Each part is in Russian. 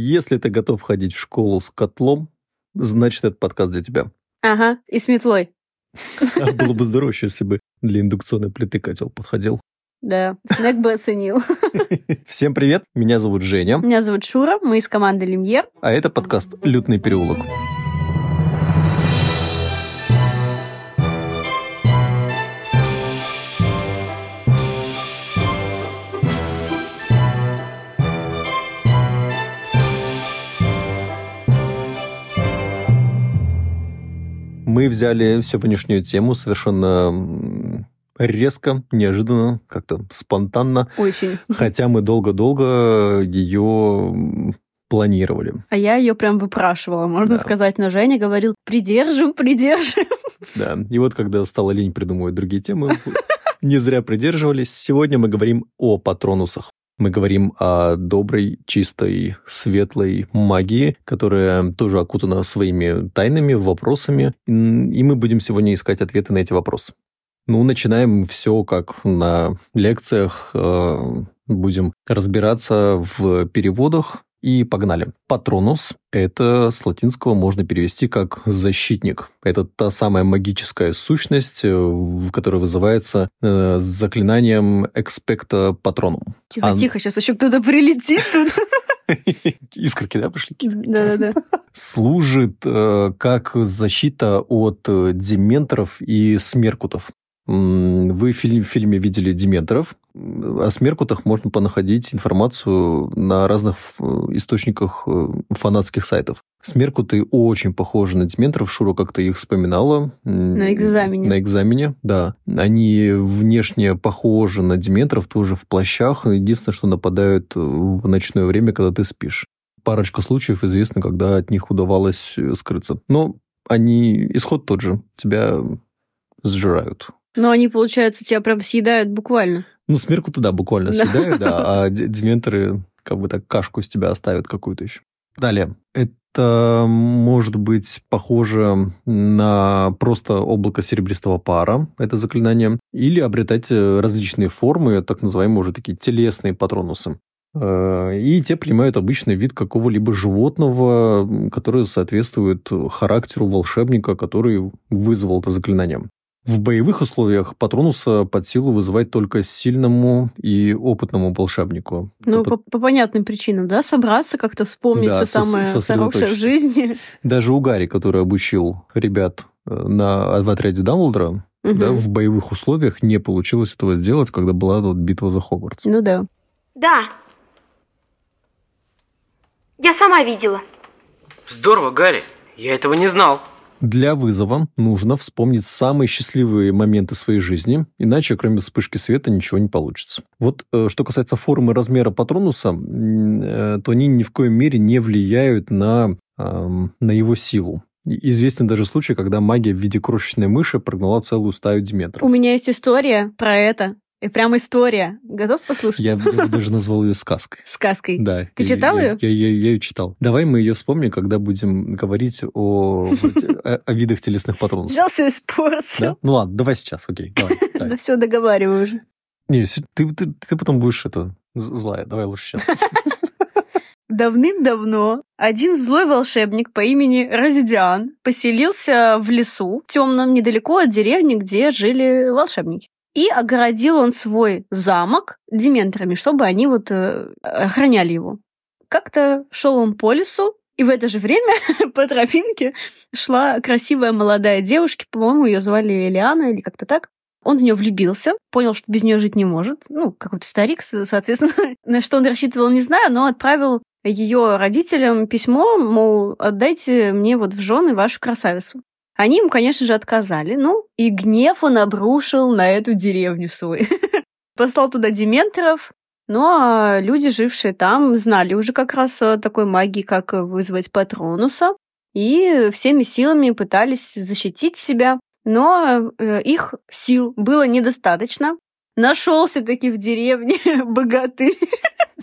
Если ты готов ходить в школу с котлом, значит, этот подкаст для тебя. Ага, и с метлой. А было бы здорово, если бы для индукционной плиты котел подходил. Да, Снег бы оценил. Всем привет, меня зовут Женя. Меня зовут Шура, мы из команды Люмьер. А это подкаст «Лютный переулок». Мы взяли сегодняшнюю тему совершенно резко, неожиданно, как-то спонтанно. Очень. Хотя мы долго-долго ее планировали. А я ее прям выпрашивала, можно да. сказать, но Женя говорил, придержим, придержим. Да, и вот когда стала лень придумывать другие темы, не зря придерживались. Сегодня мы говорим о патронусах. Мы говорим о доброй, чистой, светлой магии, которая тоже окутана своими тайнами, вопросами, и мы будем сегодня искать ответы на эти вопросы. Ну, начинаем все как на лекциях, э, будем разбираться в переводах, и погнали. Патронус – это с латинского можно перевести как «защитник». Это та самая магическая сущность, э, которая вызывается э, заклинанием «экспекта патронум». Тихо, а... тихо, сейчас еще кто-то прилетит тут. Искорки, да, пошли? Да-да-да. Служит э, как защита от э, дементоров и смеркутов. Вы в фильме видели Диметров. О Смеркутах можно понаходить информацию на разных источниках э, фанатских сайтов. Смеркуты очень похожи на Диметров. Шура как-то их вспоминала. На экзамене. На экзамене, да. Они внешне похожи на Диметров, тоже в плащах. Единственное, что нападают в ночное время, когда ты спишь. Парочка случаев известно, когда от них удавалось э, скрыться. Но они... Исход тот же. Тебя сжирают. Но они, получается, тебя прям съедают буквально. Ну, смерку туда буквально съедают, да, а дементоры как бы так кашку из тебя оставят какую-то еще. Далее. Это может быть похоже на просто облако серебристого пара, это заклинание, или обретать различные формы, так называемые уже такие телесные патронусы. Э, и те принимают обычный вид какого-либо животного, которое соответствует характеру волшебника, который вызвал это заклинание. В боевых условиях Патронуса под силу вызывать только сильному и опытному волшебнику. Ну, по, по понятным причинам, да? Собраться, как-то вспомнить да, все самое хорошее в жизни. Даже у Гарри, который обучил ребят э, на, в отряде Дамблдора, угу. да, в боевых условиях не получилось этого сделать, когда была вот битва за Хогвартс. Ну да. Да. Я сама видела. Здорово, Гарри. Я этого не знал. Для вызова нужно вспомнить самые счастливые моменты своей жизни, иначе кроме вспышки света ничего не получится. Вот э, что касается формы размера патронуса, э, то они ни в коем мере не влияют на, на его силу. Известен даже случай, когда магия в виде крошечной мыши прогнала целую стаю Диметров. У меня есть история про это. И прям история. Готов послушать? Я, даже назвал ее сказкой. Сказкой? Да. Ты читал ее? Я, я, я ее читал. Давай мы ее вспомним, когда будем говорить о, о, видах телесных патронов. Взял все испортил. Да? Ну ладно, давай сейчас, окей. Давай, Да все, договариваю уже. Не, ты, ты, ты потом будешь это злая. Давай лучше сейчас. Давным-давно один злой волшебник по имени Разидиан поселился в лесу темном недалеко от деревни, где жили волшебники. И огородил он свой замок дементорами, чтобы они вот э, охраняли его. Как-то шел он по лесу, и в это же время по тропинке шла красивая молодая девушка, по-моему, ее звали Элиана или как-то так. Он в нее влюбился, понял, что без нее жить не может. Ну, какой-то старик, соответственно. На что он рассчитывал, не знаю, но отправил ее родителям письмо, мол, отдайте мне вот в жены вашу красавицу. Они ему, конечно же, отказали. Ну, и гнев он обрушил на эту деревню свой. Послал туда дементоров, ну, а люди, жившие там, знали уже как раз о такой магии, как вызвать патронуса, и всеми силами пытались защитить себя, но э, их сил было недостаточно. Нашелся таки в деревне богатырь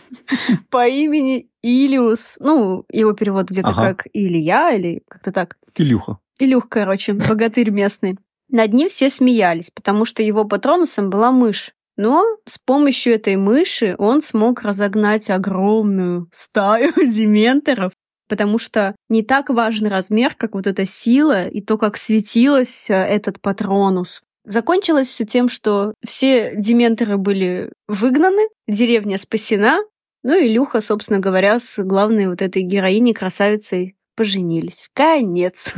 по имени Илиус. Ну, его перевод где-то ага. как Илья или как-то так. Илюха. Илюх, короче, богатырь местный. Над ним все смеялись, потому что его патронусом была мышь. Но с помощью этой мыши он смог разогнать огромную стаю дементоров, потому что не так важен размер, как вот эта сила и то, как светилась э, этот патронус. Закончилось все тем, что все дементоры были выгнаны, деревня спасена, ну и Люха, собственно говоря, с главной вот этой героиней, красавицей, поженились. Конец.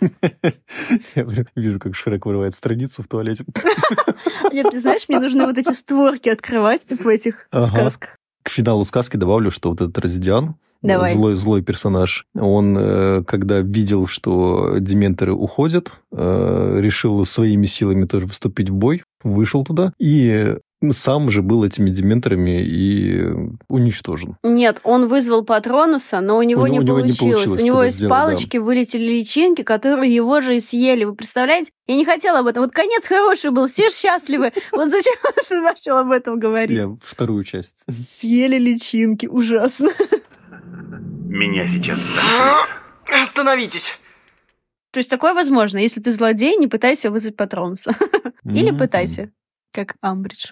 Я вижу, как Шрек вырывает страницу в туалете. Нет, ты знаешь, мне нужно вот эти створки открывать в этих сказках. К финалу сказки добавлю, что вот этот Разидиан, Давай. злой, злой персонаж, он, э, когда видел, что дементоры уходят, э, решил своими силами тоже вступить в бой, вышел туда и сам же был этими дементорами и уничтожен. Нет, он вызвал Патронуса, но у него, У не, него- у него не получилось. получилось У него из сделать, да. палочки вылетели личинки, которые его же и съели. Вы представляете? Я не хотела об этом. Вот конец хороший был, все счастливы. Вот зачем ты начал об этом говорить? Я вторую часть. Съели личинки, ужасно. Меня сейчас стошнит. Остановитесь! То есть такое возможно. Если ты злодей, не пытайся вызвать Патронуса. Или пытайся, как Амбридж.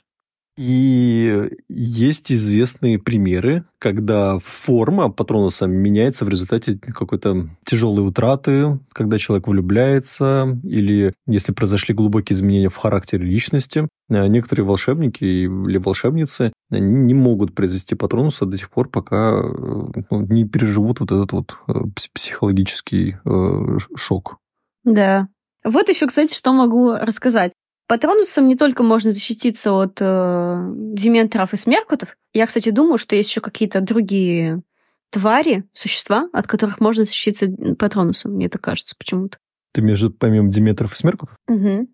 И есть известные примеры, когда форма патронуса меняется в результате какой-то тяжелой утраты, когда человек влюбляется, или если произошли глубокие изменения в характере личности. А Некоторые волшебники или волшебницы не могут произвести патронуса до тех пор, пока ну, не переживут вот этот вот э, пс- психологический э, шок. Да. Вот еще, кстати, что могу рассказать. Патронусом не только можно защититься от э, дементоров и смеркутов. Я, кстати, думаю, что есть еще какие-то другие твари, существа, от которых можно защититься патронусом. Мне так кажется почему-то. Ты между помимо Диметров и Смеркутов? Мгм.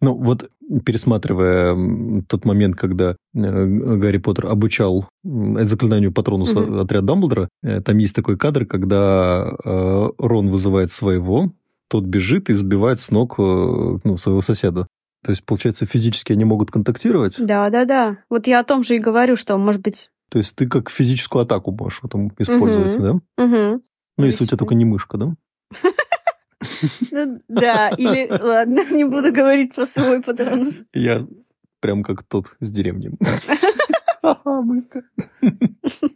Ну, вот пересматривая тот момент, когда э, Гарри Поттер обучал заклинанию Патронуса Мгм. отряд Дамблдора, э, там есть такой кадр, когда э, Рон вызывает своего, тот бежит и сбивает с ног ну, своего соседа. То есть, получается, физически они могут контактировать. Да, да, да. Вот я о том же и говорю, что, может быть... То есть ты как физическую атаку можешь в этом использовать, Мгм. да? Мгм. Ну, если у тебя только не мышка, да? Ну, да, или... Ладно, не буду говорить про свой патронус. Я прям как тот с деревни.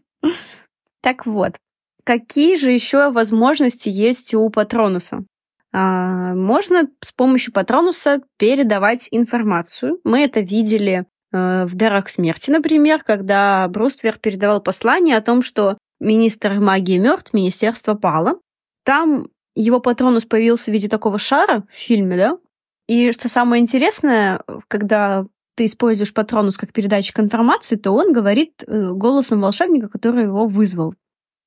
Так вот, какие же еще возможности есть у Патронуса? А, можно с помощью Патронуса передавать информацию. Мы это видели э, в «Дарах смерти», например, когда Бруствер передавал послание о том, что министр магии мертв, министерство пало. Там его Патронус появился в виде такого шара в фильме, да? И что самое интересное, когда ты используешь Патронус как передатчик информации, то он говорит э, голосом волшебника, который его вызвал.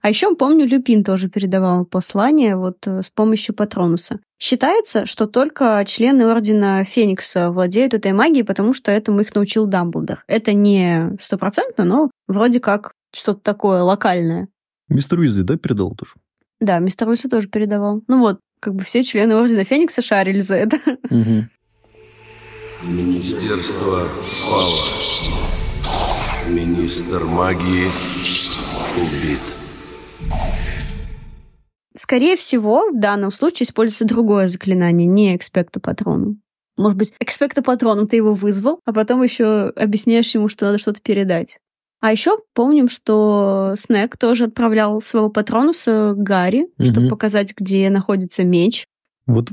А еще помню, Люпин тоже передавал послание вот э, с помощью Патронуса. Считается, что только члены Ордена Феникса владеют этой магией, потому что этому их научил Дамблдор. Это не стопроцентно, но вроде как что-то такое локальное. Мистер Уизли, да, передал тоже? Да, мистер Уилсон тоже передавал. Ну вот, как бы все члены Ордена Феникса шарили за это. Министерство пало. Министр магии убит. Скорее всего, в данном случае используется другое заклинание, не экспекта патрону. Может быть, экспекта патрону ты его вызвал, а потом еще объясняешь ему, что надо что-то передать. А еще помним, что Снег тоже отправлял своего патронуса Гарри, чтобы Мгм. показать, где находится меч. Вот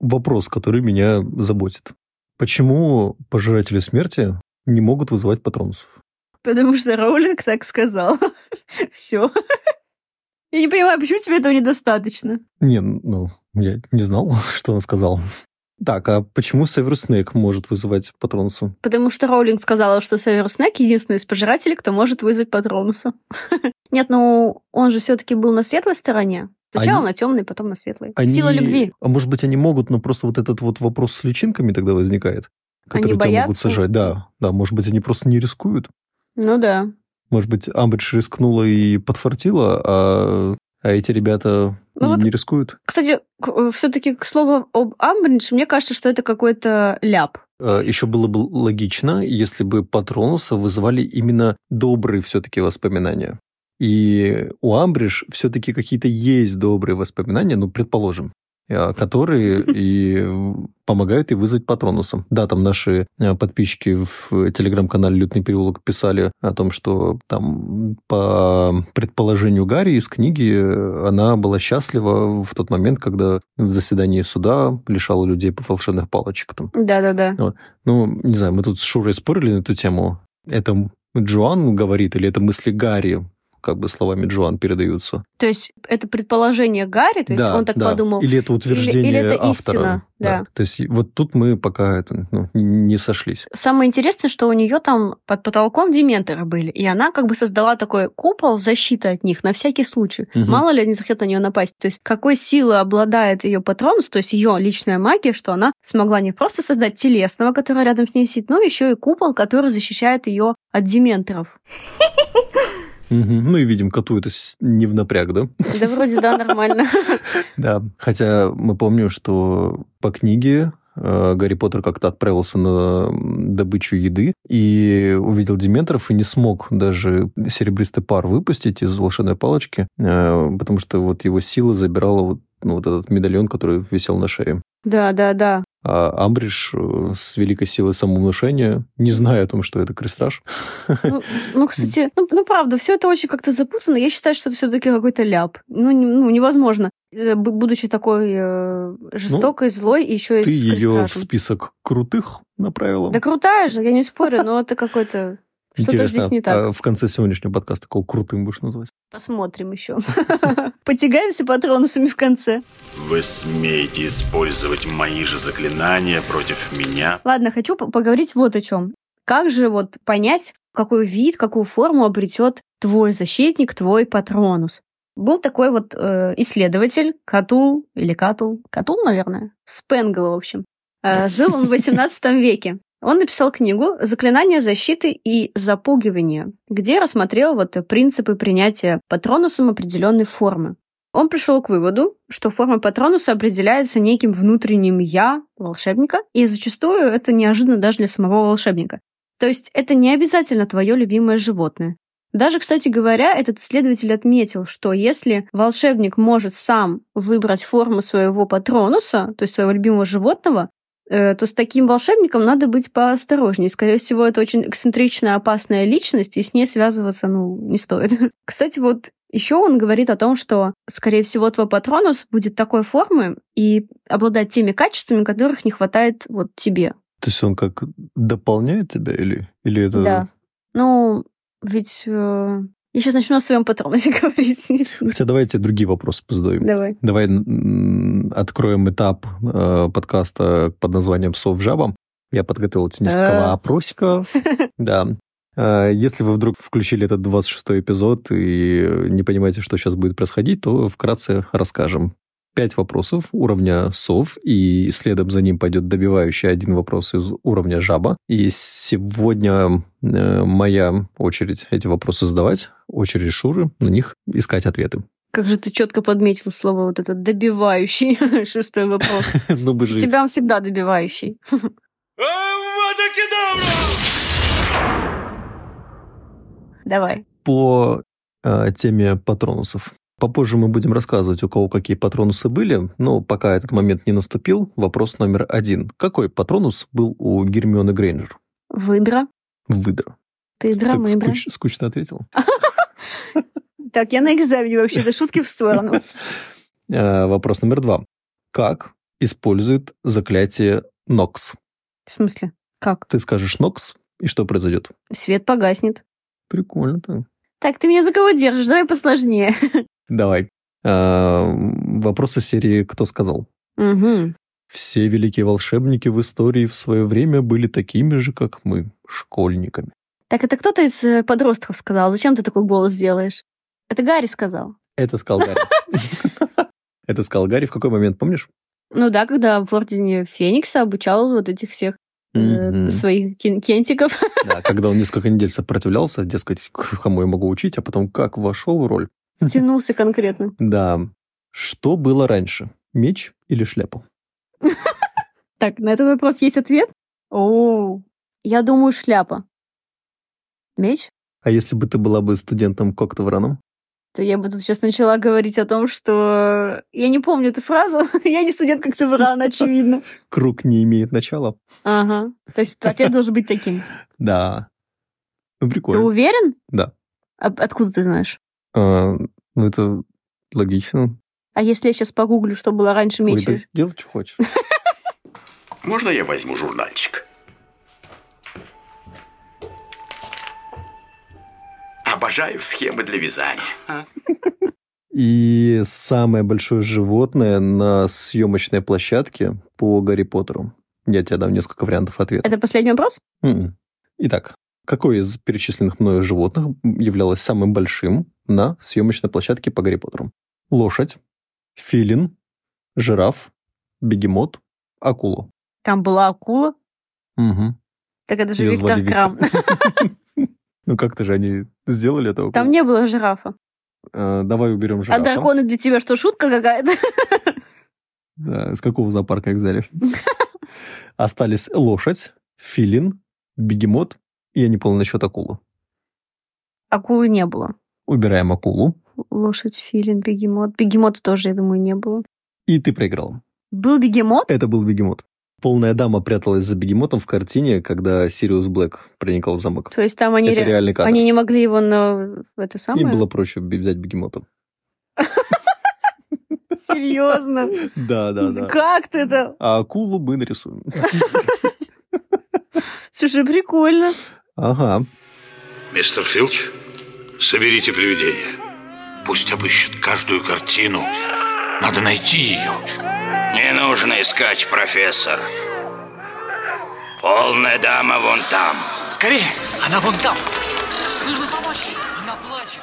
вопрос, который меня заботит. Почему пожиратели смерти не могут вызывать патронусов? Потому что Роулинг так сказал. Все. Я не понимаю, почему тебе этого недостаточно? Не, ну, я не знал, что он сказал. Так, а почему Северус Снейк может вызывать патронуса? Потому что Роулинг сказала, что Северус Снег единственный из пожирателей, кто может вызвать Патронуса. Нет, ну он же все-таки был на светлой стороне. Сначала Они- на темной, потом на светлой. Они- Сила любви. А может быть, они могут, но просто вот этот вот вопрос с личинками тогда возникает, Они которые тебя могут боятся? сажать. Да, да, может быть, они просто не рискуют. Ну да. Может быть, Амбридж рискнула и подфартила, а, а эти ребята Ну не, вот- не рискуют. Кстати, все-таки к слову об Амбридж, мне кажется, что это какой-то ляп. Еще было бы логично, если бы патронуса вызывали именно добрые все-таки воспоминания. И у Амбридж все-таки какие-то есть добрые воспоминания, ну, предположим. Э, которые и помогают и вызвать патронусом. Да, там наши э, подписчики в телеграм-канале «Лютный переулок» писали о том, что там по предположению Гарри из книги она была счастлива в тот момент, когда в заседании суда лишала людей по волшебных палочек. Да-да-да. Вот. Ну, не знаю, мы тут с Шурой спорили на эту тему. Это Джоан говорит или это мысли Гарри? Как бы словами Джоан передаются. То есть это предположение Гарри, то есть да, он так да. подумал. Или это утверждение или, или это автора. истина, да. То есть вот тут мы пока это, ну, не сошлись. Самое интересное, что у нее там под потолком дементоры были, и она как бы создала такой купол защиты от них на всякий случай. Мгм. Мало ли они захотят на нее напасть. То есть какой силой обладает ее патронус, то есть ее личная магия, что она смогла не просто создать телесного, который рядом с ней сидит, но еще и купол, который защищает ее от дементоров. Мгм. Ну и видим, коту это не в напряг, да? Да вроде да, нормально. Да. Хотя мы помним, что по книге э, Гарри Поттер как-то отправился на добычу еды и увидел дементоров и не смог даже серебристый пар выпустить из волшебной палочки, э, потому что вот его сила забирала вот, ну, вот этот медальон, который висел на шее. Да, да, да. А Амбридж э, с великой силой самовнушения, не зная о том, что это крестраж, Ну, ну, кстати, ну, ну, правда, все это очень как-то запутано. Я считаю, что это все-таки какой-то ляп. Ну, не- ну, невозможно. Э, Будучи такой э, жестокой, злой, и еще и ты с ее в список крутых направила. Да крутая же, я не спорю, но это какой-то... Что-то Интересно, здесь не так. а в конце сегодняшнего подкаста кого крутым будешь назвать? Посмотрим еще. Потягаемся патронусами в конце. Вы смеете использовать мои же заклинания против меня? Ладно, хочу по- поговорить вот о чем. Как же вот понять, какой вид, какую форму обретет твой защитник, твой патронус? Был такой вот э, исследователь, Катул, или Катул, Катул, наверное, Спенгл, в общем. Э, жил он в 18 веке. Он написал книгу «Заклинания защиты и запугивания», где рассмотрел вот принципы принятия патронусом определенной формы. Он пришел к выводу, что форма патронуса определяется неким внутренним «я» волшебника, и зачастую это неожиданно даже для самого волшебника. То есть это не обязательно твое любимое животное. Даже, кстати говоря, этот исследователь отметил, что если волшебник может сам выбрать форму своего патронуса, то есть своего любимого животного, то с таким волшебником надо быть поосторожнее. Скорее всего, это очень эксцентричная, опасная личность, и с ней связываться, ну, не стоит. Кстати, вот еще он говорит о том, что, скорее всего, твой патронус будет такой формы и обладать теми качествами, которых не хватает вот тебе. То есть он как дополняет тебя или, или это... Да. Ну, ведь э, я сейчас начну о своем патронусе говорить. Хотя давайте другие вопросы позадаем. Давай. Давай откроем этап э, подкаста под названием «Сов жабам». Я подготовил тебе несколько А. опросиков. Да. Э, Если вы вдруг включили этот 26-й эпизод и не понимаете, что сейчас будет происходить, то вкратце расскажем. Пять вопросов уровня сов, и следом за ним пойдет добивающий один вопрос из уровня жаба. И сегодня э, моя очередь эти вопросы задавать, очередь Шуры, на них искать ответы. Как же ты четко подметил слово вот этот добивающий шестой вопрос. Ну, бы же... тебя он всегда добивающий. Давай. по э, теме патронусов. Попозже мы будем рассказывать, у кого какие патронусы были, но пока этот момент не наступил, вопрос номер один. Какой патронус был у Гермионы Грейнджер? Выдра. Выдра. Ты драмыдра. скуч- скучно ответил. Так, я на экзамене вообще-то шутки в сторону. Э, Вопрос номер два. Как использует заклятие Нокс? В смысле? Как? Ты скажешь Нокс, и что произойдет? Свет погаснет. Прикольно так. Так, ты меня за кого держишь? Давай посложнее. Давай. Э, Вопрос из серии «Кто сказал?». Угу. Все великие волшебники в истории в свое время были такими же, как мы, школьниками. Так, это кто-то из э, подростков сказал. Зачем ты такой голос делаешь? Это Гарри сказал. Это сказал Гарри. Это сказал Гарри в какой момент, помнишь? Ну да, когда в Ордене Феникса обучал вот этих всех э, своих кен- кентиков. Да, когда он несколько недель сопротивлялся, дескать, кому я могу учить, а потом как вошел в роль. Тянулся конкретно. Да. Что было раньше? Меч или шляпа? Так, на этот вопрос есть ответ? О, я думаю, шляпа. Меч? А если бы ты была бы студентом Коктевраном? то я бы тут сейчас начала говорить о том, что... Я не помню эту фразу. я не студентка Оксабрана, очевидно. Круг не имеет начала. Ага. То есть ответ должен быть таким. Да. Ну, Ты прикольно. уверен? Да. А откуда ты знаешь? А, ну, это логично. А если я сейчас погуглю, что было раньше, Ой, меньше? да делай, что хочешь. Можно я возьму журнальчик? Обожаю схемы для вязания. И самое большое животное на съемочной площадке по Гарри Поттеру. Я тебе дам несколько вариантов ответа. Это последний вопрос? Мгм. Итак, какое из перечисленных мною животных являлось самым большим на съемочной площадке по Гарри Поттеру? Лошадь, филин, жираф, бегемот, акула. Там была акула. Мгм. Так это же Её Виктор звали Крам. Ну как-то же они сделали это. Там не было жирафа. Э, давай уберем А жирафа. драконы для тебя что, шутка какая-то? Да, с какого зоопарка их взяли? Остались лошадь, филин, бегемот я не понял насчет акулы. Акулы не было. Убираем акулу. Лошадь, филин, бегемот. Бегемота тоже, я думаю, не было. И ты проиграл. Был бегемот? Это был бегемот. Полная дама пряталась за бегемотом в картине, когда Сириус Блэк проникал в замок. То есть там они, Это ре- реальный кадр. они не могли его на это самое? Им было проще взять бегемота. Серьезно? Да, да, да. Как ты это? А акулу мы нарисуем. Слушай, прикольно. Ага. Мистер Филч, соберите привидения. Пусть обыщут каждую картину. Надо найти ее. Не нужно искать, профессор. Полная дама вон там. Скорее, она вон там. Нужно помочь ей, она плачет.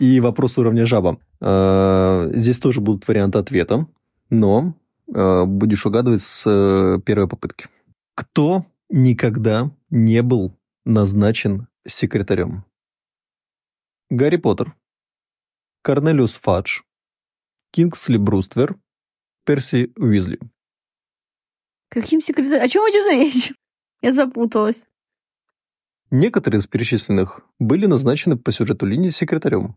И вопрос уровня жаба. Э, Здесь тоже будут варианты ответа, но э, будешь угадывать с э, первой попытки. Кто никогда не был назначен секретарем? Гарри Поттер, Корнелиус Фадж, Кингсли Бруствер, Перси Уизли. Каким секретарем? О чем идет речь? Я запуталась. Некоторые из перечисленных были назначены по сюжету линии секретарем.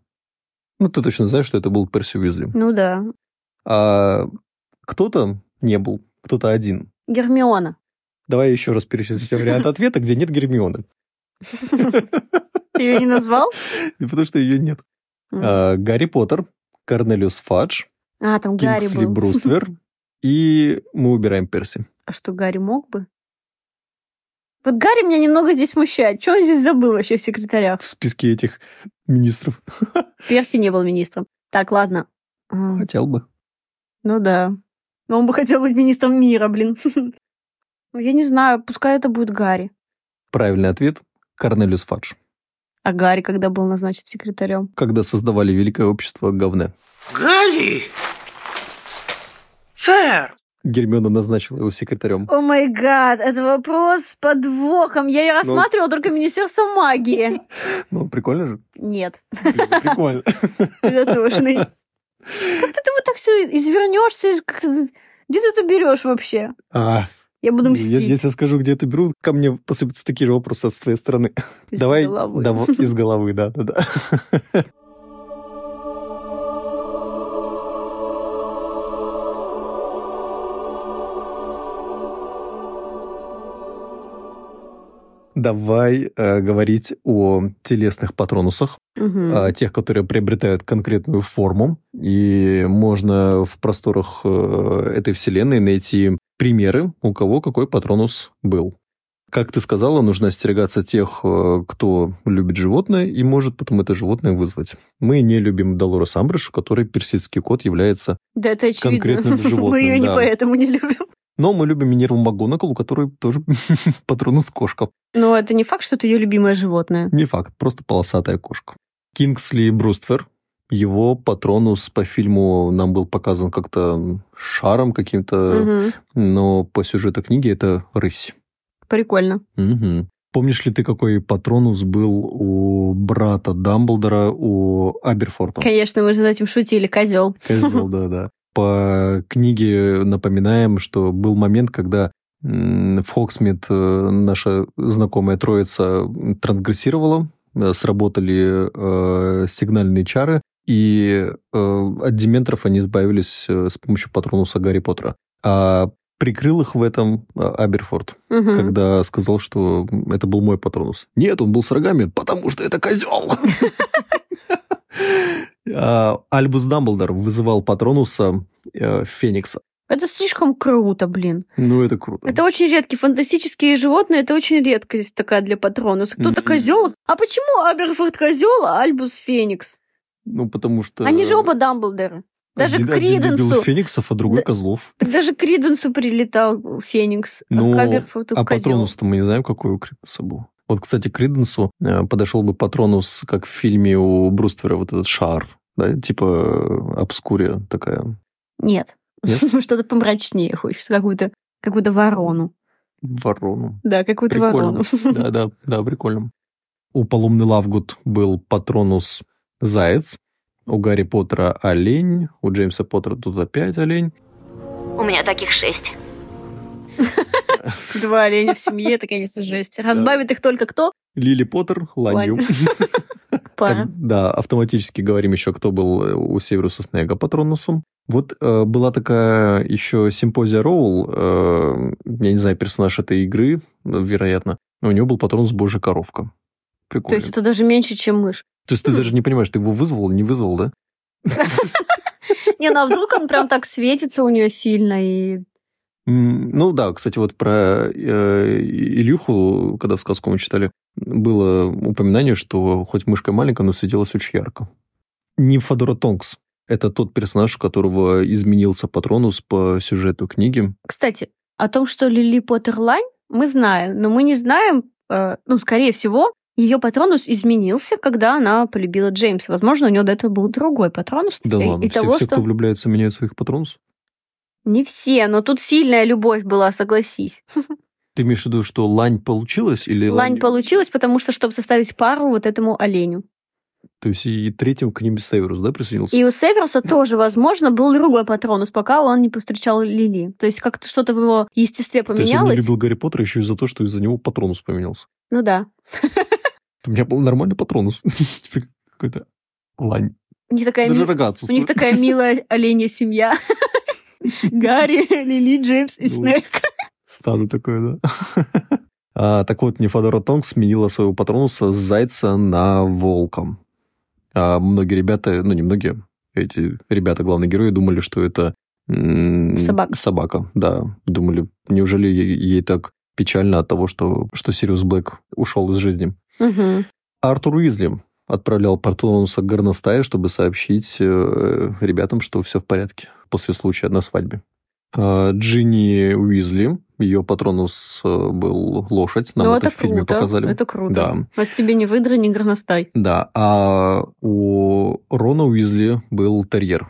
Ну, ты точно знаешь, что это был Перси Уизли. Ну да. А кто-то не был, кто-то один. Гермиона. Давай еще раз перечислим все варианты ответа, где нет Гермионы. Ты ее не назвал? Потому что ее нет. А, Гарри Поттер, Корнелиус Фадж, А, там Гарри Кингсли был. Бруствер, и мы убираем Перси. А что, Гарри мог бы? Вот Гарри меня немного здесь смущает. Что он здесь забыл вообще в секретарях? В списке этих министров. Перси не был министром. Так, ладно. Хотел бы. Ну да. Но он бы хотел быть министром мира, блин. Ну, Я не знаю, пускай это будет Гарри. Правильный ответ – Корнелиус Фадж. А Гарри когда был назначен секретарем? Когда создавали Великое общество говне. Гарри! Сэр! Гермиона назначила его секретарем. О май гад, это вопрос с подвохом. Я ее рассматривала только Министерство магии. Ну, прикольно же. Нет, Прикольно. ты дотошный. Как-то ты вот так все извернешься, как. Где ты это берешь вообще? А, Я буду я- мстить. Если я скажу, где это беру, ко мне посыпятся такие же вопросы с твоей стороны. Из Давай, головы. да, вот из головы, да, Давай э, говорить о телесных патронусах, Мгм. а, тех, которые приобретают конкретную форму. И можно в просторах э, этой вселенной найти примеры, у кого какой патронус был. Как ты сказала, нужно остерегаться тех, э, кто любит животное и может потом это животное вызвать. Мы не любим Долорес Амбридж, у которой персидский кот является... Да, это очевидно. конкретным животным, Мы ее не да. поэтому не любим. Но мы любим Минерву МакГонагал, у которой тоже патронус кошка. Но это не факт, что это ее любимое животное. Не факт, просто полосатая кошка. Кингсли Бруствер, его патронус по фильму нам был показан как-то шаром каким-то, Мгм. но по сюжету книги это рысь. Прикольно. Мгм. Помнишь ли ты, какой патронус был у брата Дамблдора, у Аберфорта? Конечно, мы же над этим шутили, козел. Кэзуэлл, да-да. По книге напоминаем, что был момент, когда в Хоксмит э, наша знакомая троица трансгрессировала э, сработали э, сигнальные чары, и э, от дементоров они избавились э, с помощью патронуса Гарри Поттера. А прикрыл их в этом Аберфорд, Мгм. когда сказал, что это был мой патронус. Нет, он был с рогами, потому что это козел. А, Альбус Дамблдор вызывал патронуса э, Феникса. Это слишком круто, блин. Ну, это круто. Это очень редкие фантастические животные, это очень редкость такая для патронуса. Кто-то Мгм. козел. А почему Аберфорд козел, а Альбус Феникс? Ну, потому что... Они же оба Дамблдоры. Даже один, к один Криденсу. Фениксов, а другой Да. Козлов. Так даже Криденсу прилетал Феникс, Ну, а к Аберфорду А патронус-то мы не знаем, какой у Криденса был. Вот, кстати, Криденсу э, подошел бы патронус, как в фильме у Бруствера, вот этот шар, да, типа э, обскурия такая. Нет. Нет? Что-то помрачнее хочется, какую-то какую-то ворону. Ворону. Да, какую-то ворону. Да, да, да, прикольно. У Полумны Лавгуд был патронус заяц, у Гарри Поттера олень, у Джеймса Поттера тут опять олень. У меня таких шесть. Два оленя в семье, это, конечно, жесть. Разбавит их только кто? Лили Поттер, ланью. Пара. Так, да, автоматически говорим еще, кто был э, у Северуса Снега патронусом. Вот э, была такая еще Симпозия Роул, э, я не знаю, персонаж этой игры, вероятно, но у него был патронус Божья коровка. То Прикольно. есть это даже меньше, чем мышь. То есть ты даже не понимаешь, ты его вызвал или не вызвал, да? Не, ну а вдруг он прям так светится у нее сильно и... Ну да, кстати, вот про э, Илюху, когда в сказку мы читали, было упоминание, что хоть мышка маленькая, но светилась очень ярко. Нимфодора Тонкс. Это тот персонаж, у которого изменился патронус по сюжету книги. Кстати, о том, что Лили Поттер лань, мы знаем, но мы не знаем, э, ну, скорее всего, ее патронус изменился, когда она полюбила Джеймса. Возможно, у нее до этого был другой патронус. Да И- ладно, и все, того, все, что... кто влюбляется, меняют своих патронусов? Не все, но тут сильная любовь была, согласись. Ты имеешь в виду, что лань получилась? Или Лань получилась, потому что, чтобы составить пару вот этому оленю. То есть и третьим к ним Северус, да, присоединился? И у Северуса тоже, возможно, был другой патронус, пока он не повстречал Лили. То есть как-то что-то в его естестве То есть он поменялось. любил Гарри Поттера еще из-за того, что из-за него патронус поменялся. Ну да. У меня был нормальный патронус. Какой-то лань. У них такая, Даже ми- рога у них такая милая оленя семья. Гарри, Лили, Джеймс и Ну. Снег. Стадо такое, да. А, так вот, Нефодора Тонг сменила своего патронуса с зайца на волка. А многие ребята, ну не многие, эти ребята, главные герои, думали, что это м, Собака. Собака, да. Думали, неужели ей, ей так печально от того, что, что Сириус Блэк ушел из жизни. Мгм. Артур Уизли отправлял патронуса к горностае, чтобы сообщить э, ребятам, что все в порядке после случая на свадьбе. А, Джинни Уизли, ее патронус э, был лошадь, нам Ну, это, это в фильме круто. показали. Это круто. Да. Вот тебе не выдра, не горностай. Да, а у Рона Уизли был терьер,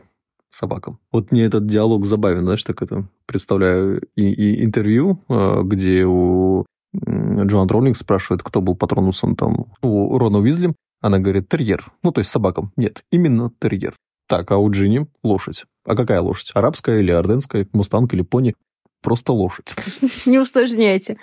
собака. Вот мне этот диалог забавен, знаешь, так это представляю и, и интервью, э, где у Джоан Роллинг спрашивает, кто был патронусом там у Рона Уизли. Она говорит, терьер. Ну, то есть собака. Нет, именно терьер. Так, а у Джинни лошадь. А какая лошадь? Арабская или арденская? Мустанг или пони? Просто лошадь. Не усложняйте.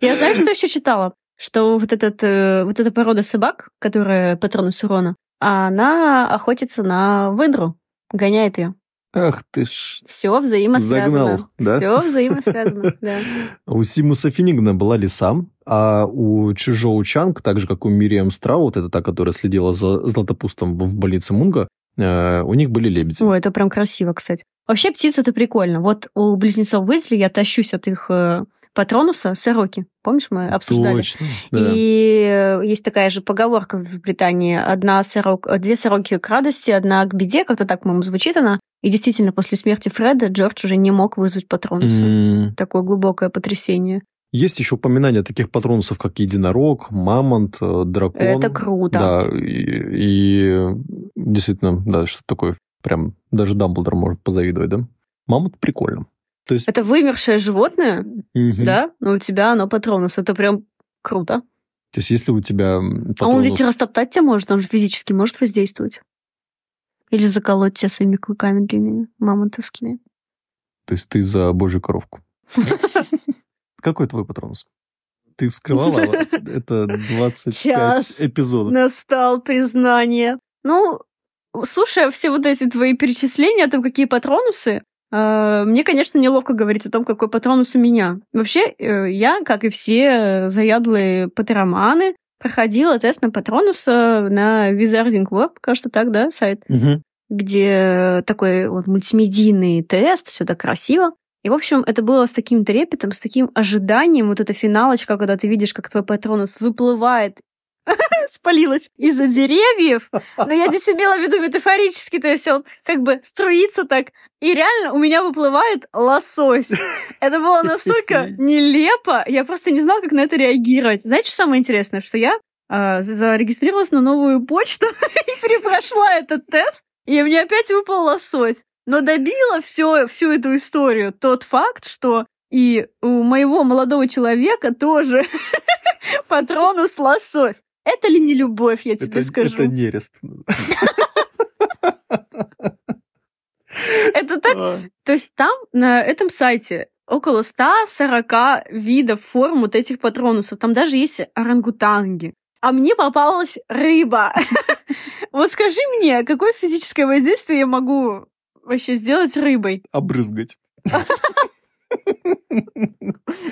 Я знаю, что еще читала? Что вот, этот, э, вот эта порода собак, которая патронус у Рона, она охотится на выдру, гоняет ее. Ах ты ж. Все взаимосвязано. Загнал, да? Все взаимосвязано, да. У Симуса Финнигана была лиса, а у Чжоу Чанг, так же, как у Мириам Страут, это та, которая следила за Златопустом в больнице Мунга, у них были лебеди. Ой, это прям красиво, кстати. Вообще птицы это прикольно. Вот у близнецов Уизли я тащусь от их э, патронуса сороки. Помнишь, мы обсуждали? Точно. да. И э, есть такая же поговорка в Британии. Одна сорок, э, две сороки к радости, одна к беде. Как-то так, по-моему, звучит она. И действительно, после смерти Фреда Джордж уже не мог вызвать патронуса. М, Такое глубокое потрясение. Есть еще упоминания таких патронусов, как единорог, мамонт, э, дракон. Это круто. Да, и, и действительно, да, что такое, прям даже Дамблдор может позавидовать, да? Мамонт прикольно. То есть, Это вымершее животное, мгм. да, но у тебя оно патронус. Это прям круто. То есть, если у тебя м, А он ведь патронус- растоптать тебя может, он же физически может воздействовать. Или заколоть тебя своими клыками длинными, мамонтовскими. То есть ты за божью коровку. Какой твой патронус? Ты вскрывала это 25 Час. эпизодов. Настал признание. Ну, слушая все вот эти твои перечисления о том, какие патронусы, э, мне, конечно, неловко говорить о том, какой патронус у меня. Вообще, э, я, как и все заядлые патероманы, проходила тест на патронуса на Wizarding World, кажется, так, да, сайт, Мгм. где такой вот мультимедийный тест, все так красиво. И, в общем, это было с таким трепетом, с таким ожиданием, вот эта финалочка, когда ты видишь, как твой патронус выплывает спалилась из-за деревьев, но я здесь имела в виду метафорически, то есть он как бы струится так, и реально у меня выплывает лосось. Это было настолько нелепо, я просто не знала, как на это реагировать. Знаете, что самое интересное, что я за- зарегистрировалась на новую почту и перепрошла этот тест, и мне опять выпал лосось. Но добила все, всю эту историю тот факт, что и у моего молодого человека тоже патронус лосось. Это ли не любовь, я тебе Это, скажу? это нерест. Это так А, То есть там, на этом сайте, около 140 видов форм вот этих патронусов. Там даже есть орангутанги. А мне попалась рыба. Вот скажи мне, какое физическое воздействие я могу вообще сделать рыбой? Обрызгать.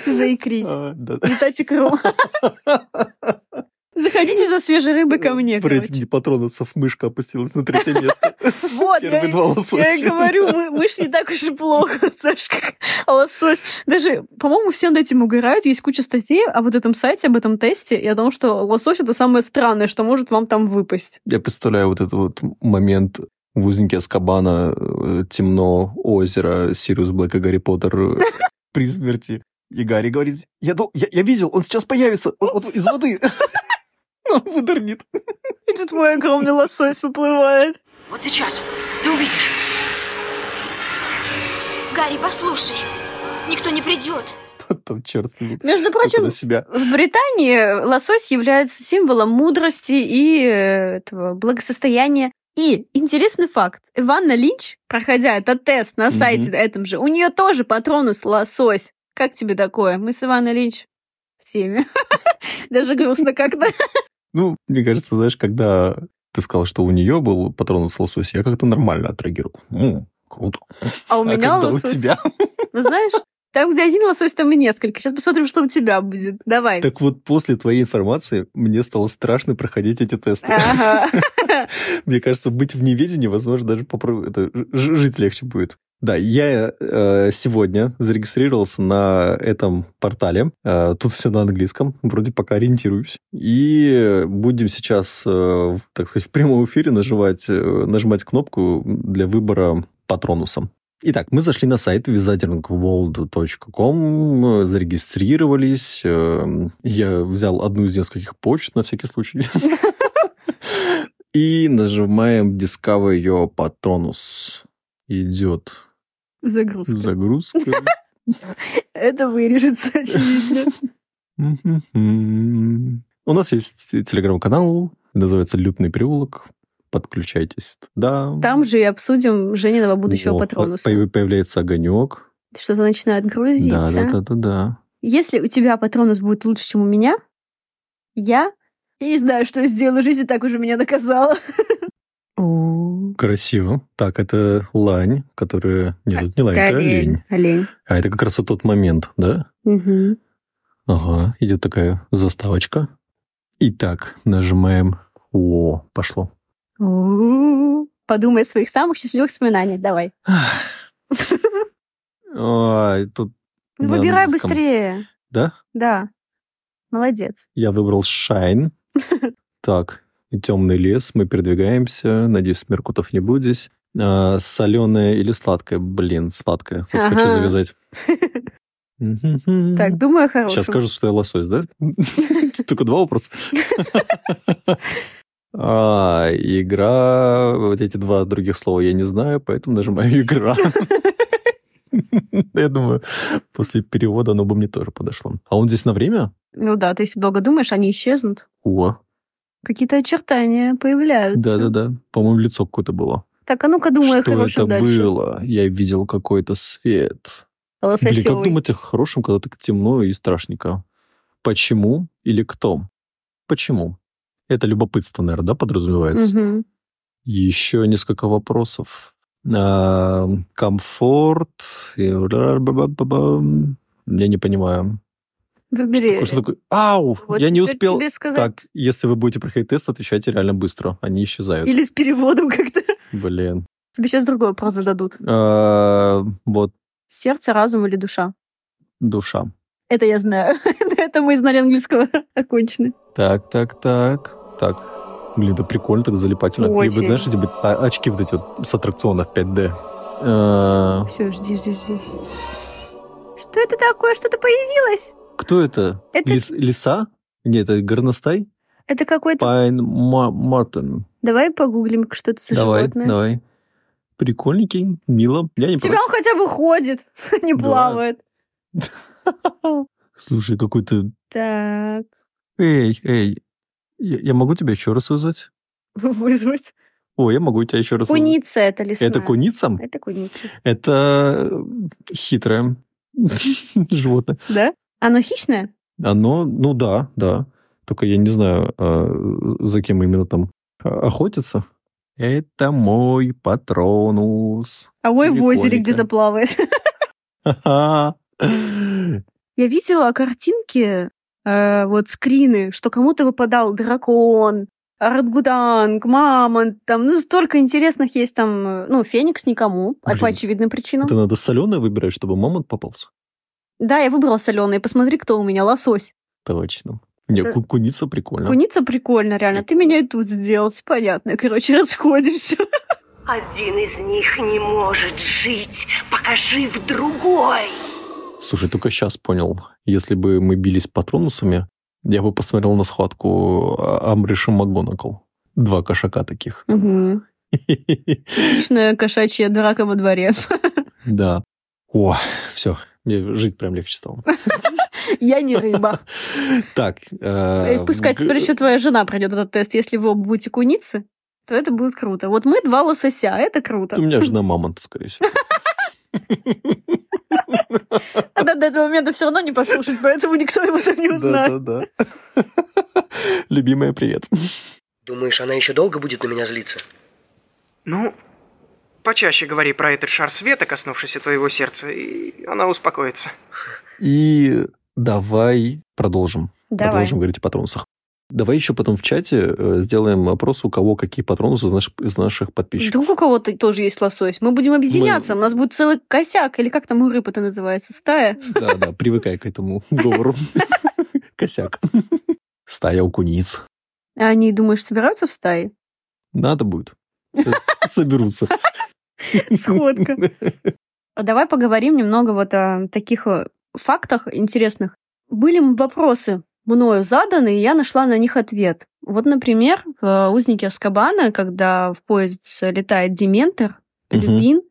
Заикрить. А. Летать икру. Заходите за свежей рыбой ко мне, короче. рейтинге патронусов мышка опустилась на третье место. Вот, я, Первые два я лосося. говорю, мы, мышь не так уж и плохо, Сашка, как лосось. Даже, по-моему, все над этим угорают. Есть куча статей о вот этом сайте, об этом тесте, и о том, что лосось — это самое странное, что может вам там выпасть. Я представляю вот этот вот момент в узнике Аскабана, э, темно, озеро, Сириус Блэк и Гарри Поттер э, при смерти. И Гарри говорит, я, дол- я, я видел, он сейчас появится, вот, вот из воды. Он выдернет. И тут мой огромный лосось выплывает. Вот сейчас. Ты увидишь. Гарри, послушай. Никто не придет. Потом черт с ним. Между прочим, на себя. в Британии лосось является символом мудрости и э, этого благосостояния. И интересный факт. Иванна Линч, проходя этот тест на сайте этом же, у нее тоже патронус лосось. Как тебе такое? Мы с Иванной Линч в теме. Даже грустно как-то. Ну, мне кажется, знаешь, когда ты сказал, что у нее был патронус лосось, я как-то нормально отреагировал. М, круто. А у а меня когда лосось. у тебя? Ну, знаешь, там, где один лосось, там и несколько. Сейчас посмотрим, что у тебя будет. Давай. Так вот, после твоей информации мне стало страшно проходить эти тесты. Мне кажется, быть в неведении, возможно, даже жить легче будет. Да, я э, сегодня зарегистрировался на этом портале. Э, тут все на английском, вроде пока ориентируюсь. И будем сейчас, э, так сказать, в прямом эфире нажимать, э, нажимать кнопку для выбора патронуса. Итак, мы зашли на сайт wizardingworld.com, э, зарегистрировались. э, Я взял одну из нескольких почт на всякий случай. И нажимаем Discover Your Patronus. Идет Загрузка. загрузка. Это вырежется, очевидно. У нас есть телеграм-канал, называется «Лютный переулок». Подключайтесь туда. Там же и обсудим Жениного будущего Вот, патронуса. по- Появляется огонек. Что-то начинает грузиться. да, да, да, да. Если у тебя патронус будет лучше, чем у меня, я, я не знаю, что я сделаю. Жизнь и так уже меня доказала. Красиво. Так, это лань, которая... Нет, это не лань, это олень. Олень. А это как раз вот тот момент, да? Мгм. Ага, идет такая заставочка. Итак, нажимаем. О, пошло. Подумай о своих самых счастливых воспоминаниях. Давай. Ой, тут... Ну, на Выбирай быстрее. Да? Да. Молодец. Я выбрал Shine. Так, темный лес, мы передвигаемся. Надеюсь, Меркутов не будет здесь. А, соленое или сладкое? Блин, сладкое. Вот хочу завязать. Так, думаю о хорошем. Сейчас скажут, что я лосось, да? Только два вопроса. А, игра, вот эти два других слова я не знаю, поэтому нажимаю игра. Я думаю, после перевода оно бы мне тоже подошло. А он здесь на время? Ну да, ты если долго думаешь, они исчезнут. О, Какие-то очертания появляются. да-да-да. По-моему, лицо какое-то было. Так, а ну-ка думай о Что хорошем это дальше. было? Я видел какой-то свет. Блин, как думать о хорошем, когда так темно и страшненько? Почему или кто? Почему? Это любопытство, наверное, да, подразумевается? Мгм. Еще несколько вопросов. А, комфорт. Я не понимаю. Выбери. Такое, Что такое? Ау! Вот я не успел. сказать. Так, если вы будете проходить тест, отвечайте реально быстро. Они исчезают. Или с переводом как-то. Блин. Тебе сейчас другой вопрос зададут. А, вот Сердце, разум или душа? душа. Это я знаю. Это мы знали английского окончены. Так, так, так. Так. Блин, это прикольно, так залипательно. И Очень. вы знаешь, эти вот, а, очки вот эти вот с аттракционов 5D. А, Все, жди, жди, жди. Что это такое? Что-то появилось? кто это? Это- Лис- лиса? Нет, это горностай? Это какой-то... Пайн Ма- Мартин. Давай погуглим, что это за Давай, животное. давай. Прикольненький, мило. Я не У тебя он хотя бы ходит, не Да. плавает. против. Слушай, какой-то... Так, Эй, эй, я, я могу тебя еще раз вызвать? вызвать. О, я могу тебя еще раз вызвать. Куница это лесная. Это куница? Это куница. Это хитрое животное. Да? Оно хищное? Оно, ну да, да. Только я не знаю, а, за кем именно там а, охотится. Это мой патронус. А мой в озере где-то плавает. Я видела картинки, э, вот скрины, что кому-то выпадал дракон, Рангуданг, мамонт, там, ну, столько интересных есть там, э, ну, феникс никому, а Блин, по очевидным причинам. Это надо соленое выбирать, чтобы мамонт попался. Да, я выбрала соленый, посмотри, кто у меня, лосось. Точно. Не, Это- ку- куница прикольно. Куница прикольно, реально, ты меня и тут сделал, все понятно, короче, расходимся. Один из них не может жить, пока жив другой. Слушай, только сейчас понял. Если бы мы бились патронусами, я бы посмотрел на схватку а- Амбриша МакГонагал. Два кошака таких. Угу. Типичная кошачья драка во дворе. Да. О, все. Мне жить прям легче стало. Я не рыба. Так. э, Пускай теперь еще твоя жена пройдет этот тест. Если вы оба будете куницы, то это будет круто. Вот мы два лосося, это круто. У меня жена мамонт, скорее всего. Она до этого момента все равно не послушает, поэтому никто его там не узнает. Да-да-да. Любимая, привет. Думаешь, она еще долго будет на меня злиться? Ну, почаще говори про этот шар света, коснувшийся твоего сердца, и она успокоится. И давай продолжим. Давай. Продолжим говорить о патронусах. Давай еще потом в чате э, сделаем опрос, у кого какие патронусы из наших, из наших подписчиков. Вдруг у кого-то тоже есть лосось. Мы будем объединяться. У нас будет целый косяк, или как там у рыб это называется, стая. Да, да, привыкай к этому говору. Косяк. Стая у куниц. А они, думаешь, собираются в стае? Надо будет. Соберутся. Сходка. А Давай поговорим немного вот о таких э, фактах интересных. Были вопросы мною заданы, и я нашла на них ответ. Вот, например, в «Узнике Аскабана», когда в поезд летает Дементор, Мгм. Люпин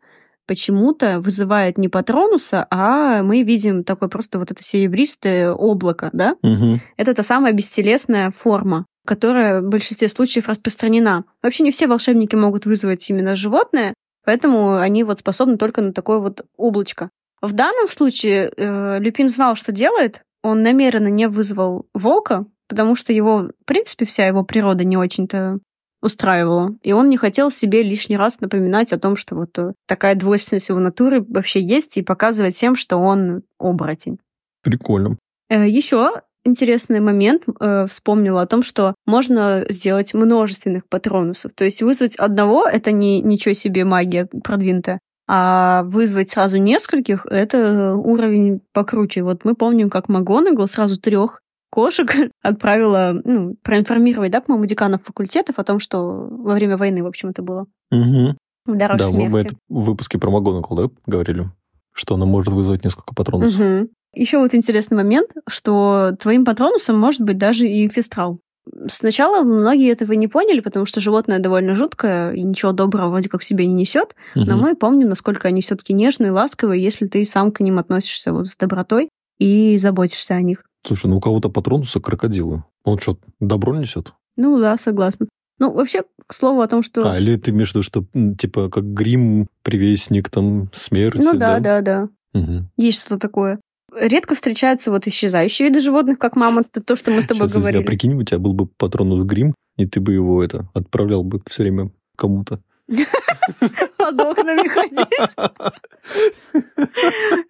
почему-то вызывает не Патронуса, а мы видим такое просто вот это серебристое облако, да? Мгм. Это та самая бестелесная форма, которая в большинстве случаев распространена. Вообще не все волшебники могут вызвать именно животное, поэтому они вот способны только на такое вот облачко. В данном случае э, Люпин знал, что делает. Он намеренно не вызвал волка, потому что его, в принципе, вся его природа не очень-то устраивала. И он не хотел себе лишний раз напоминать о том, что вот э, такая двойственность его натуры вообще есть, и показывать всем, что он оборотень. Прикольно. Еще интересный момент э, вспомнила о том, что можно сделать множественных патронусов. То есть вызвать одного это не ничего себе магия продвинутая, а вызвать сразу нескольких это уровень покруче. Вот мы помним, как Магонагл сразу трех кошек отправила, ну, проинформировать, да, по-моему, деканов факультетов о том, что во время войны, в общем, это было. Мгм. В дорог Да, мы, мы смерти. это в выпуске про МакГонагал, да, говорили? Что она может вызвать несколько патронусов. Еще вот интересный момент, что твоим патронусом может быть даже и фестрал. Сначала многие этого не поняли, потому что животное довольно жуткое и ничего доброго вроде как в себе не несет. Но Мгм. мы помним, насколько они все-таки нежные, ласковые, если ты сам к ним относишься вот с добротой и заботишься о них. Слушай, ну у кого-то патронусы крокодилы. Он что, добро несет? Ну да, согласна. Ну, вообще, к слову о том, что... А, или ты имеешь в виду, что типа как грим, привестник, там, смерти, ну да, да, да. Мгм. Есть что-то такое. Редко встречаются вот исчезающие виды животных, как мамонт, это то, что мы с тобой Сейчас, говорили. Прикинь, у тебя был бы патронус грим, и ты бы его это отправлял бы все время кому-то. Под окнами ходить.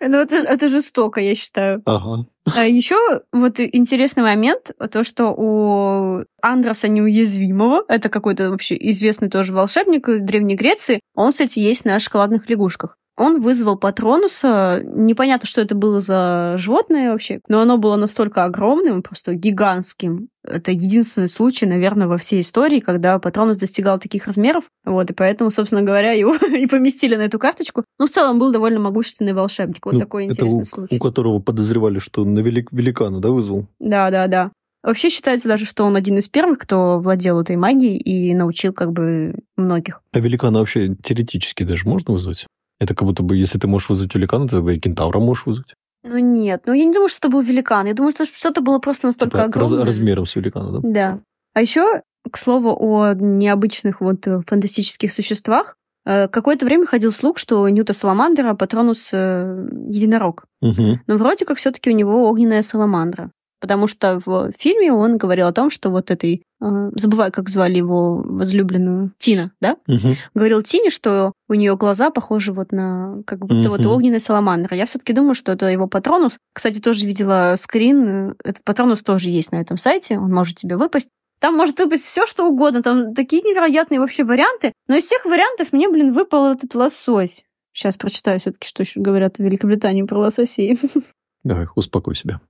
Ну, это, это жестоко, я считаю. Ага. А еще вот интересный момент, то, что у Андроса Неуязвимого, это какой-то вообще известный тоже волшебник из Древней Греции, он, кстати, есть на шоколадных лягушках. Он вызвал Патронуса, непонятно, что это было за животное вообще, но оно было настолько огромным, просто гигантским. Это единственный случай, наверное, во всей истории, когда Патронус достигал таких размеров. Вот, и поэтому, собственно говоря, его и поместили на эту карточку. Ну, в целом, был довольно могущественный волшебник. Вот Ну, такой это интересный у, случай. у которого подозревали, что на велик, великана, да, вызвал? Да, да, да. Вообще считается даже, что он один из первых, кто владел этой магией и научил как бы многих. А великана вообще теоретически даже можно вызвать? Это как будто бы, если ты можешь вызвать великана, ты тогда и кентавра можешь вызвать. Ну нет, ну я не думаю, что это был великан. Я думаю, что что-то было просто настолько Типа раз- огромное. размером с великана, да? Да. А еще, к слову, о необычных вот э, фантастических существах. Э, Какое-то время ходил слух, что Ньюта Саламандра Патронус э, единорог. Угу. Но вроде как все-таки у него огненная саламандра. Потому что в фильме он говорил о том, что вот этой... э, забываю, как звали его возлюбленную. Тина, да? Угу. Говорил Тине, что у нее глаза похожи вот на как будто вот Мгм. огненная саламандра. Я все-таки думаю, что это его патронус. Кстати, тоже видела скрин. Этот патронус тоже есть на этом сайте. Он может тебе выпасть. Там может выпасть все, что угодно. Там такие невероятные вообще варианты. Но из всех вариантов мне, блин, выпал этот лосось. Сейчас прочитаю все-таки, что еще говорят в Великобритании про лососей. Давай, успокой себя.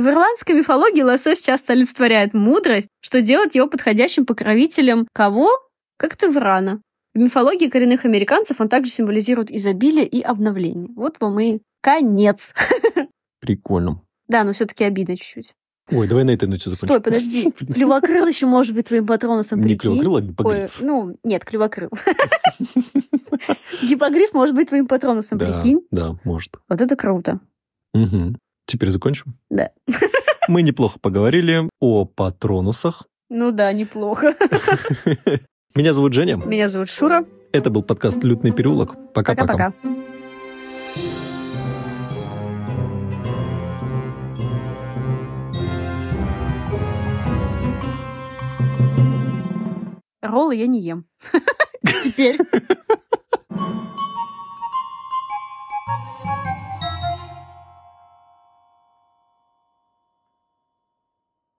В ирландской мифологии лосось часто олицетворяет мудрость, что делает его подходящим покровителем кого? Как Таврана. В мифологии коренных американцев он также символизирует изобилие и обновление. Вот вам и конец. Прикольно. Да, но все-таки обидно чуть-чуть. Ой, давай на этой ноте закончим. Стой, подожди. Клювокрыл еще может быть твоим патронусом, Не клювокрыл, а Ой, гиппогриф. ну, нет, клювокрыл. Гиппогриф может быть твоим патронусом, прикинь. да, может. Вот это круто. Мгм. Теперь закончим? Да. Мы неплохо поговорили о патронусах. Ну да, неплохо. Меня зовут Женя. Меня зовут Шура. Это был подкаст «Лютный переулок». Пока-пока. Пока-пока. Роллы я не ем. Теперь.